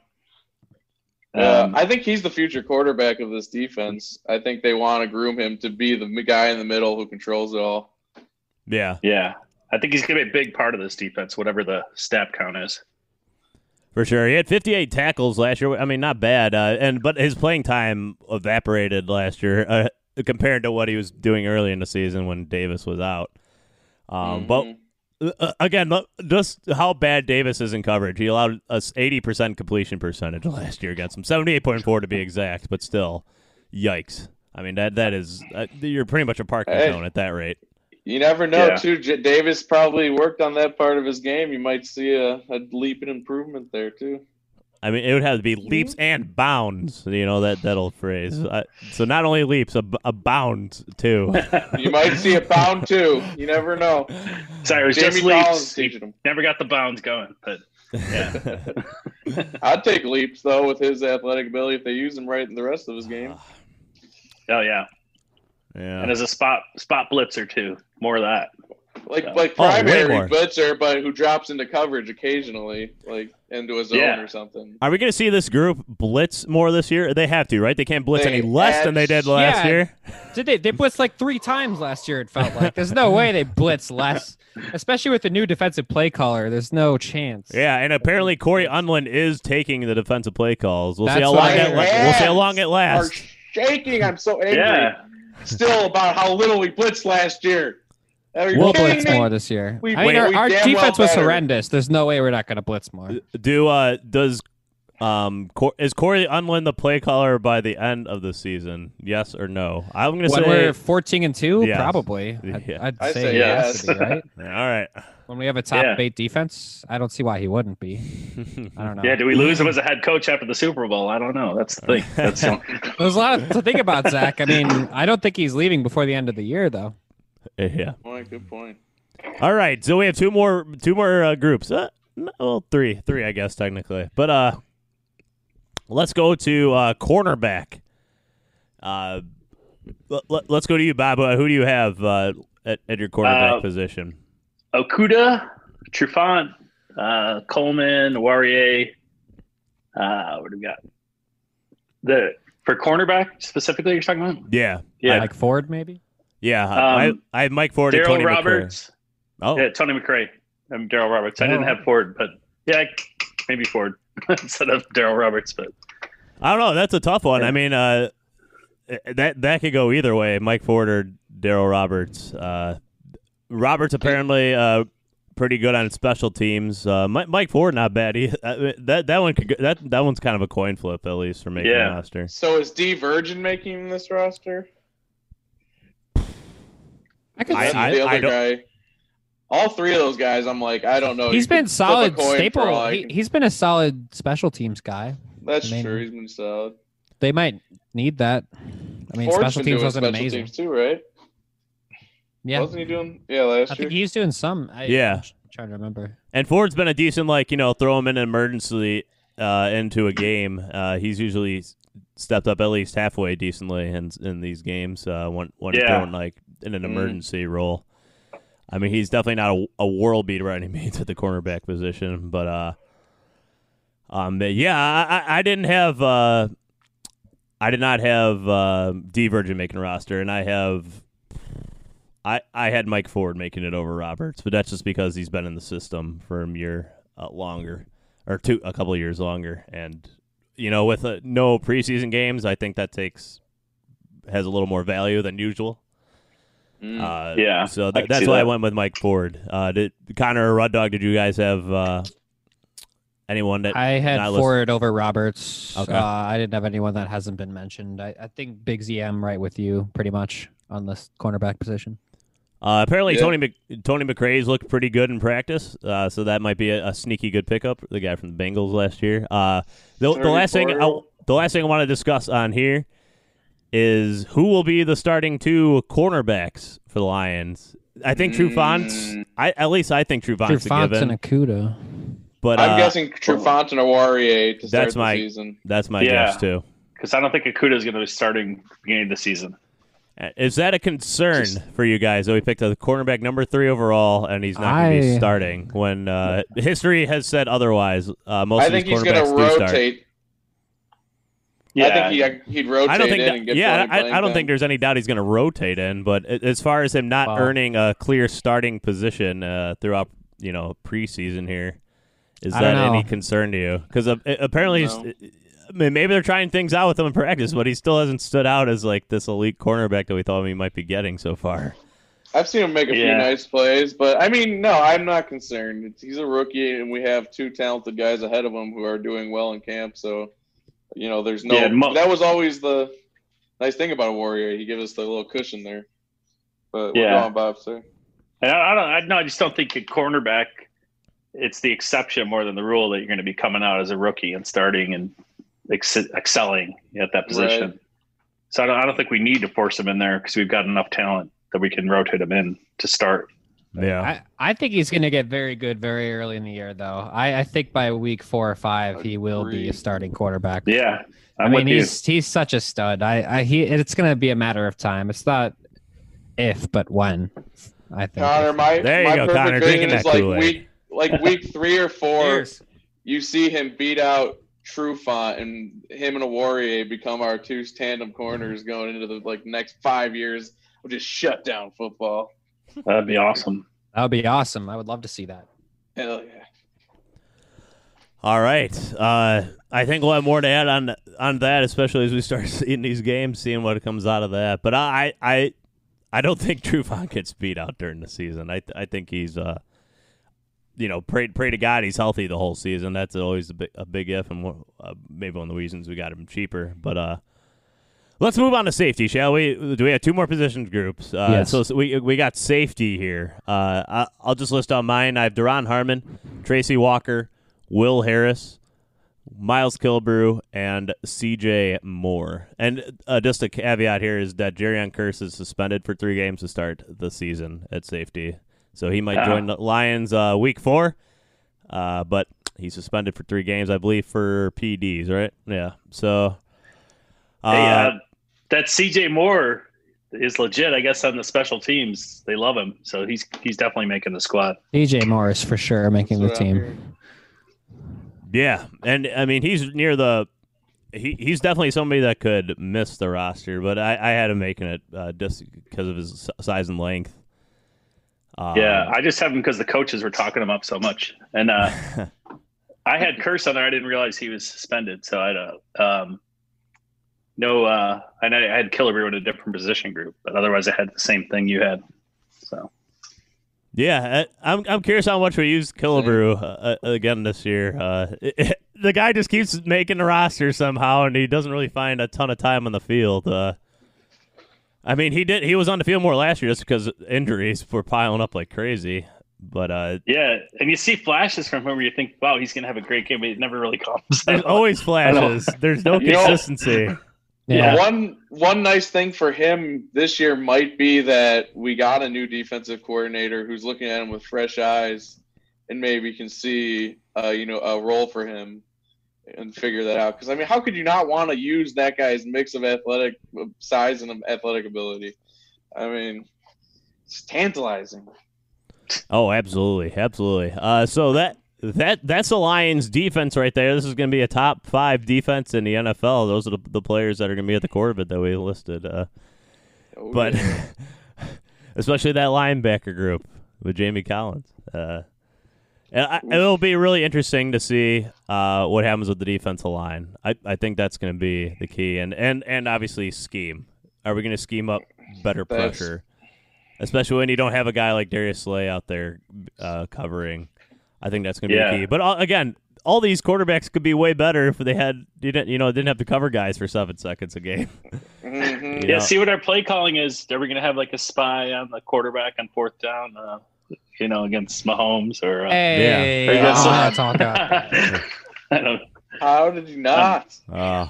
Yeah, Um, I think he's the future quarterback of this defense. I think they want to groom him to be the guy in the middle who controls it all. Yeah, yeah, I think he's going to be a big part of this defense, whatever the snap count is. for sure. He had 58 tackles last year. I mean, not bad. Uh, and but his playing time evaporated last year uh, compared to what he was doing early in the season when Davis was out. Um, But Mhm. uh, again, look, just how bad Davis is in coverage. He allowed us 80% completion percentage last year against him, 78.4 to be exact, but still, yikes. I mean, that that is, uh, you're pretty much a parking Hey. cone at that rate. You never know, Yeah. too. J- Davis probably worked on that part of his game. You might see a, a leap in improvement there too. I mean, it would have to be leaps and bounds, you know, that, that old phrase. Uh, so not only leaps, a, a bound, too. [LAUGHS] You might see a bound too. You never know. Sorry, it was Jamie Collins leaps. Teaching him. never got the bounds going, but yeah, [LAUGHS] I'd take leaps though with his athletic ability if they use him right in the rest of his game. [SIGHS] oh yeah, yeah. and as a spot spot blitzer too, more of that. Like Yeah. like Oh, primary more. blitzer, but who drops into coverage occasionally, like into a zone Yeah. or something. Are we going to see this group blitz more this year? They have to, right? They can't blitz They any less than they did last Yeah. year. [LAUGHS] Did they? They blitzed like three times last year. It felt like there's no way they blitz less, especially with the new defensive play caller. There's no chance. Yeah, and apparently Cory Undlin is taking the defensive play calls. We'll see how long it lasts. la- we'll see how long it lasts. Are shaking. I'm so angry. Yeah, Still about how little we blitzed last year. We'll blitz me? more this year. We- I mean, we- our, we our damn well defense was better. horrendous. There's no way we're not going to blitz more. Do uh does um Cor- is Cory Undlin the play caller by the end of the season? Yes or no? I'm going to say we're 14 and two, Yes. probably. I'd, Yeah. I'd I say, say yes, yes. be, right? [LAUGHS] all right. When we have a top Yeah. eight defense, I don't see why he wouldn't be. I don't [LAUGHS] know. yeah. Do we lose him as a head coach after the Super Bowl? I don't know. That's the thing. [LAUGHS] That's the, There's a lot to think about, Zach. I mean, I don't think he's leaving before the end of the year, though. yeah. Point, good point. All right, so we have two more two more uh, groups. Uh, no, well, three, three, I guess technically. But uh, let's go to uh, cornerback. Uh, let, let, us go to you, Bob. Uh, who do you have uh, at, at your cornerback Uh, position? Okudah, Trufant, uh, Coleman, Oruwariye. Uh, what do we got? The for cornerback specifically, you're talking about? Yeah, Yeah, Like Ford, maybe? yeah. Um, I, I have Mike Ford Daryl Tony McRae. Roberts. Oh, Yeah, Tony McRae. I'm Darryl Roberts. I didn't have Ford, but yeah, maybe Ford [LAUGHS] instead of Darryl Roberts. But I don't know. That's a tough one. Yeah. I mean, uh, that that could go either way. Mike Ford or Darryl Roberts. Uh, Roberts apparently uh, pretty good on special teams. Uh, Mike, Mike Ford not bad. [LAUGHS] He, uh, that that one could that that one's kind of a coin flip at least for making Yeah. the roster. So is Dee Virgin making this roster? I could I- see That's the I other don't- guy. All three of those guys, I'm like, I don't know. He's You could been flip a solid coin for staple. all I He, can- he's been a solid special teams guy. That's I mean, true. He's been solid. They might need that. I mean, Ford's special teams doing wasn't special amazing. Teams too, right? Yeah, Wasn't he doing? Yeah, last I year. think he's doing some. I, Yeah. I'm trying to remember. And Ford's been a decent like you know throw him in an emergency uh, into a game. Uh, he's usually stepped up at least halfway decently in in these games uh, when when he's Yeah. throwing like in an Mm. emergency role. I mean, he's definitely not a, a world beater by any means at the cornerback position, but uh, um, but yeah, I, I- I didn't have uh, I did not have uh, Dee Virgin making a roster, and I have. I, I had Mike Ford making it over Roberts, but that's just because he's been in the system for a year uh, longer, or two, a couple of years longer, and you know, with uh, no preseason games, I think that takes has a little more value than usual. Mm. Uh, Yeah, so th- that's see why I went with Mike Ford. Uh, did Connor or Rud Dog? Did you guys have uh, anyone that I had not listed? Ford over Roberts. Okay. Uh, I didn't have anyone that hasn't been mentioned. I, I think Big Z M right with you pretty much on this cornerback position. Uh, apparently, Yeah. Tony Mc, Tony McRae's looked pretty good in practice, uh, so that might be a, a sneaky good pickup. The guy from the Bengals last year. Uh, the, the last thing, I, the last thing I want to discuss on here is who will be the starting two cornerbacks for the Lions. I think Trufant. Mm. I at least I think Trufant's a Trufant given. and Okudah. but I'm uh, guessing Trufant and Oruwariye to start That's the my- season. that's my Yeah. guess too. Because I don't think Okudah is going to be starting beginning of the season. Uh, Is that a concern for you guys that we picked a cornerback number three overall and he's not going to be starting when uh, [LAUGHS] history has said otherwise? Uh, most I of think these he's going cornerbacks to do start. rotate. Yeah, I think he, he'd rotate I don't think in that, and get yeah, I, I don't time. think there's any doubt he's going to rotate in. But as far as him not Wow. earning a clear starting position uh, throughout, you know, preseason here, is that don't any concern to you? Because uh, apparently, he's- No. I mean, maybe they're trying things out with him in practice, but he still hasn't stood out as like this elite cornerback that we thought he might be getting so far. I've seen him make a few nice plays, but I mean, no, I'm not concerned. It's, he's a rookie, and we have two talented guys ahead of him who are doing well in camp. So, you know, there's no. Yeah, mo- that was always the nice thing about a Oruwariye. He gives us the little cushion there. But we're Yeah. going Bob, sir. And I, I don't. I, no, I just don't think a cornerback. It's the exception more than the rule that you're going to be coming out as a rookie and starting and ex- excelling at that position. Right. So I don't, I don't think we need to force him in there because we've got enough talent that we can rotate him in to start. Yeah. I, I think he's going to get very good very early in the year, though. I, I think by week four or five, he will be a starting quarterback. Yeah, I I'm mean, with you. he's he's such a stud. I, I he it's going to be a matter of time. It's not if, but when. I think. Connor, my There you my go, perfect Connor, vision drinking is like Kool-Aid. week like week three or four. [LAUGHS] Cheers. You see him beat out Trufant, and him and a Oruwariye become our two tandem corners going into the like next five years of just shut down football. That'd be awesome. That would be awesome. I would love to see that. Hell yeah. All right. Uh, I think we'll have more to add on on that, especially as we start [LAUGHS] seeing these games, seeing what comes out of that. But I I I don't think Trufant gets beat out during the season. I I think he's uh you know pray pray to God he's healthy the whole season. That's always a big a big if, and uh, maybe one of the reasons we got him cheaper. But uh. Let's move on to safety, shall we? Do we have two more position groups? Uh, Yes. So, so we we got safety here. Uh, I, I'll just list out mine. I have Duron Harmon, Tracy Walker, Will Harris, Miles Killebrew, and C.J. Moore. And uh, just a caveat here is that Jayron Kearse is suspended for three games to start the season at safety, so he might Ah. join the Lions uh, week four. Uh, but he's suspended for three games, I believe, for PDs, right? Yeah. So. Uh, hey, uh, that CJ Moore is legit. I guess on the special teams, they love him, so he's he's definitely making the squad. DJ Morris for sure making the That's what team. hearing. Yeah, and I mean he's near the. He, he's definitely somebody that could miss the roster, but I, I had him making it uh, just because of his size and length. Um, yeah, I just have him because the coaches were talking him up so much, and uh, [LAUGHS] I had Kearse on there. I didn't realize he was suspended, so I had a um, no. Uh, I I had Killebrew in a different position group, but otherwise I had the same thing you had. So yeah, I, I'm I'm curious how much we use Killebrew uh, uh, again this year. Uh, [LAUGHS] the guy just keeps making the roster somehow, and he doesn't really find a ton of time on the field. Uh, I mean, he did. He was on the field more last year just because injuries were piling up like crazy. But uh, yeah, and you see flashes from him where you think, "Wow, he's gonna have a great game," but it never really comes. there's always [LAUGHS] flashes. There's no [LAUGHS] You know- consistency. Yeah. One one nice thing for him this year might be that we got a new defensive coordinator who's looking at him with fresh eyes, and maybe can see uh, you know a role for him and figure that out. Because I mean, how could you not want to use that guy's mix of athletic size and athletic ability? I mean, it's tantalizing. Oh, absolutely, absolutely. Uh, so that that that's the Lions' defense right there. This is going to be a top five defense in the NFL. Those are the, the players that are going to be at the core of it that we listed. Uh, Oh, but yeah. [LAUGHS] especially that linebacker group with Jamie Collins. Uh, and I, it'll be really interesting to see uh, what happens with the defensive line. I, I think that's going to be the key, and and and obviously scheme. Are we going to scheme up better That's- pressure, especially when you don't have a guy like Darius Slay out there uh, covering? I think that's going to be Yeah. the key. But uh, again, all these quarterbacks could be way better if they had you didn't you know didn't have to cover guys for seven seconds a game. [LAUGHS] Mhm. Yeah, know? see what our play calling is. Are we going to have like a spy on the quarterback on fourth down? Uh, you know, against Mahomes or uh, Hey, Or you got oh, some- that's. [LAUGHS] I don't. How did you not? Uh,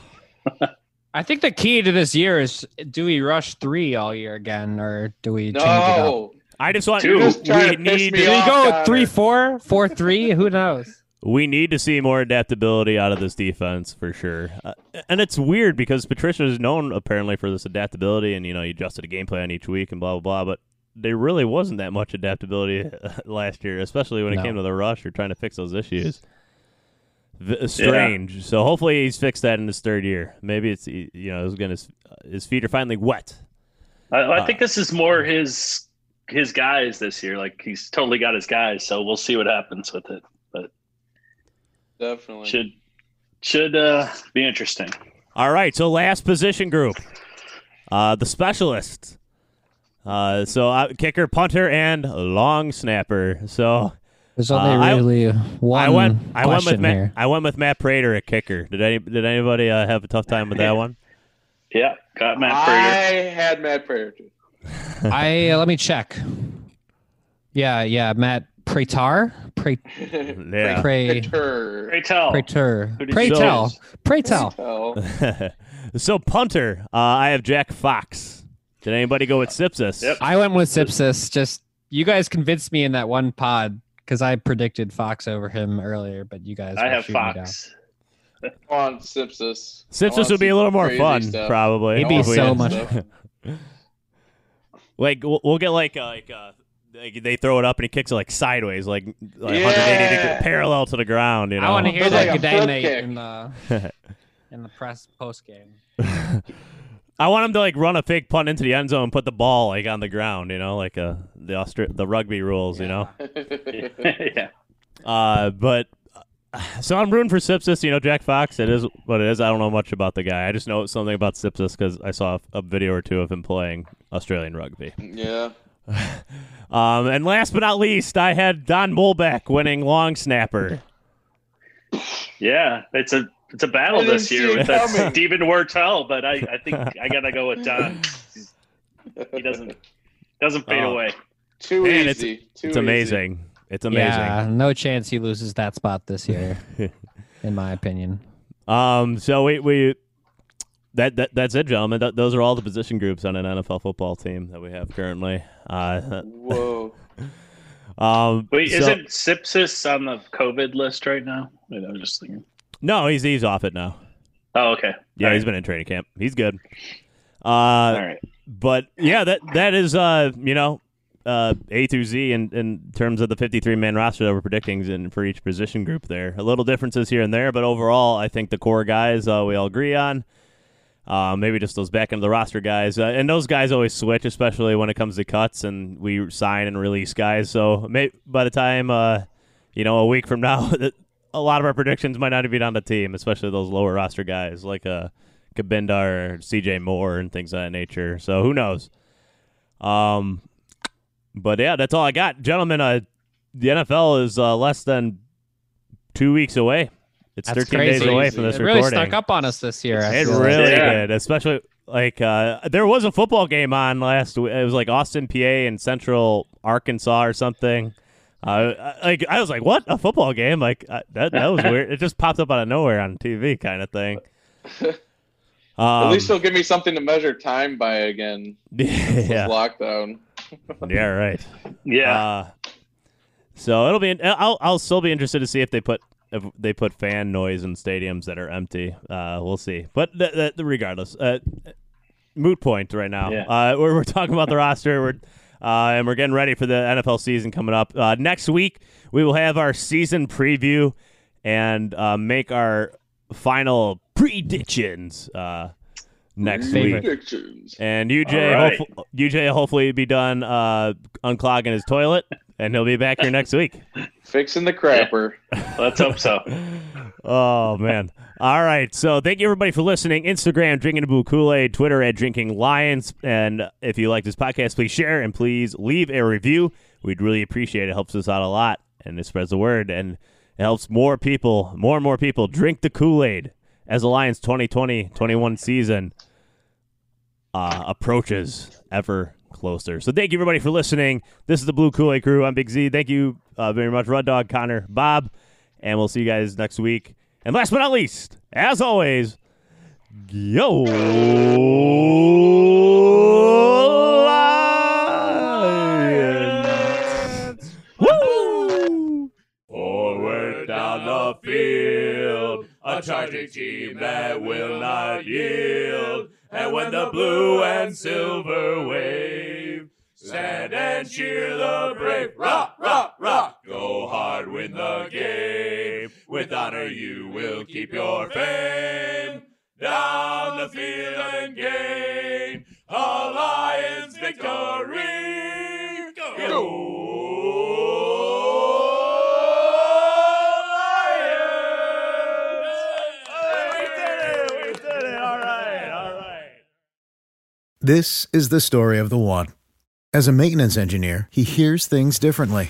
I think the key to this year is do we rush three all year again, or do we change it up? No. I just want Dude, just we to piss need me Do we off, go Connor. three four, four three? Who knows? we need to see more adaptability out of this defense for sure. Uh, and it's weird because Patricia is known apparently for this adaptability, and you know he adjusted a game plan each week and blah blah blah. But there really wasn't that much adaptability [LAUGHS] last year, especially when it No. came to the rush or trying to fix those issues. V- strange. So hopefully he's fixed that in his third year. Maybe it's you know his gonna his feet are finally wet. I, I Uh, think this is more his his guys this year. Like he's totally got his guys. So we'll see what happens with it. But Definitely. should should uh, be interesting. All right, so last position group, uh, the specialists. Uh, so uh, kicker, punter, and long snapper. So There's Uh, only I- really one I went. I went with question Matt. here. I went with Matt Prater at kicker. Did any? Did anybody uh, have a tough time with that one? Yeah, got Matt Prater. I had Matt Prater too. [LAUGHS] I uh, let me check. Yeah, yeah, Matt Prater, Pray, Yeah. Pray, Prater. Pray tell. Prater, Who Pray tell. Pray tell. So punter, uh, I have Jack Fox. Did anybody go with Siposs? Yep. I went with Siposs. Just you guys convinced me in that one pod because I predicted Fox over him earlier, but you guys. I have shooting me Fox. I want [LAUGHS] Siposs. Siposs would be a little more fun, stuff. probably. He'd be so much- [LAUGHS] Like we'll, we'll get like uh, like uh, like they throw it up and he kicks it like sideways, like like Yeah. 180 degree, parallel to the ground. You know. I want to hear It's that like a good day flip mate kick. in the [LAUGHS] in the press post game. I want him to like run a fake punt into the end zone and put the ball like on the ground, you know, like uh, the Austra- the rugby rules, you know. yeah. [LAUGHS] [LAUGHS] Uh, but so I'm rooting for Siposs. You know, Jack Fox. It is what it is. I don't know much about the guy. I just know something about Siposs because I saw a video or two of him playing Australian rugby. yeah. [LAUGHS] Um, and last but not least, I had Don Muhlbach winning long snapper. Yeah, it's a it's a battle this year it with that coming. Steven Wirtel, but I, I think [LAUGHS] I gotta go with Don. He doesn't doesn't fade Oh. away. Too Man, it's- easy. Too It's easy. amazing. It's amazing. Yeah, no chance he loses that spot this year, [LAUGHS] in my opinion. Um, so we we that, that that's it, gentlemen. Th- those are all the position groups on an NFL football team that we have currently. Uh, [LAUGHS] Whoa. um, Wait, so- isn't Siposs on the COVID list right now? Wait, I was just thinking. No? He's he's off it now. Oh, okay. Yeah, All he's right. been in training camp. He's good. Uh, All right. but yeah, that that is uh, you know, uh, A through Z in, in terms of the 53 man roster that we're predicting in, for each position group there. A little differences here and there, but overall, I think the core guys uh, we all agree on. Uh, maybe just those back end of the roster guys, uh, and those guys always switch, especially when it comes to cuts and we sign and release guys. So may, by the time uh, you know a week from now, [LAUGHS] a lot of our predictions might not even be on the team, especially those lower roster guys like uh, Cabinda or CJ Moore and things of that nature. So who knows? Um, but yeah, that's all I got, gentlemen. Uh, the NFL is uh, less than two weeks away. It's That's 13 days away from this it really recording. snuck up on us this year. It really Yeah. did, especially like uh, there was a football game on last. w- It was like Austin Peay, and Central Arkansas or something. Uh, I- like I was like, what a football game? Like that that was weird. [LAUGHS] It just popped up out of nowhere on TV, kind of thing. [LAUGHS] At Um, least they'll give me something to measure time by again. This [LAUGHS] yeah, lockdown. yeah, right. Yeah. Uh, so it'll be. I'll I'll still be interested to see if they put if they put fan noise in stadiums that are empty. Uh, we'll see. But th- th- regardless, uh, moot point right now. Yeah. Uh, we're, we're talking about the roster. We're uh, and we're getting ready for the NFL season coming up. Uh, next week we will have our season preview and uh, make our final predictions. Uh, next week. Predictions. And UJ, All right. hopefully, UJ will hopefully be done uh, unclogging his toilet, and he'll be back here next week. [LAUGHS] Fixing the crapper. [LAUGHS] Let's hope so. Oh man! All right, so thank you everybody for listening. Instagram drinking a boo Kool Aid, Twitter at drinking lions, and if you like this podcast, please share and please leave a review. We'd really appreciate it. it helps us out a lot, and it spreads the word, and it helps more people, more and more people drink the Kool Aid as the Lions 2020-21 season uh, approaches ever closer. So thank you everybody for listening. This is the Blue Kool Aid Crew. I'm Big Z. Thank you uh, very much, Rud Dog, Connor, Bob, and we'll see you guys next week. And last but not least, as always, Yo! Lions! Woo! Forward down the field, a charging team that will not yield. And when the blue and silver wave, stand and cheer the brave. Rock, rock, rock. Go hard, win the game. With honor, you will keep your fame. Down the field and gain a Lions victory. Go! This is the story of the one. As a maintenance engineer, he hears things differently.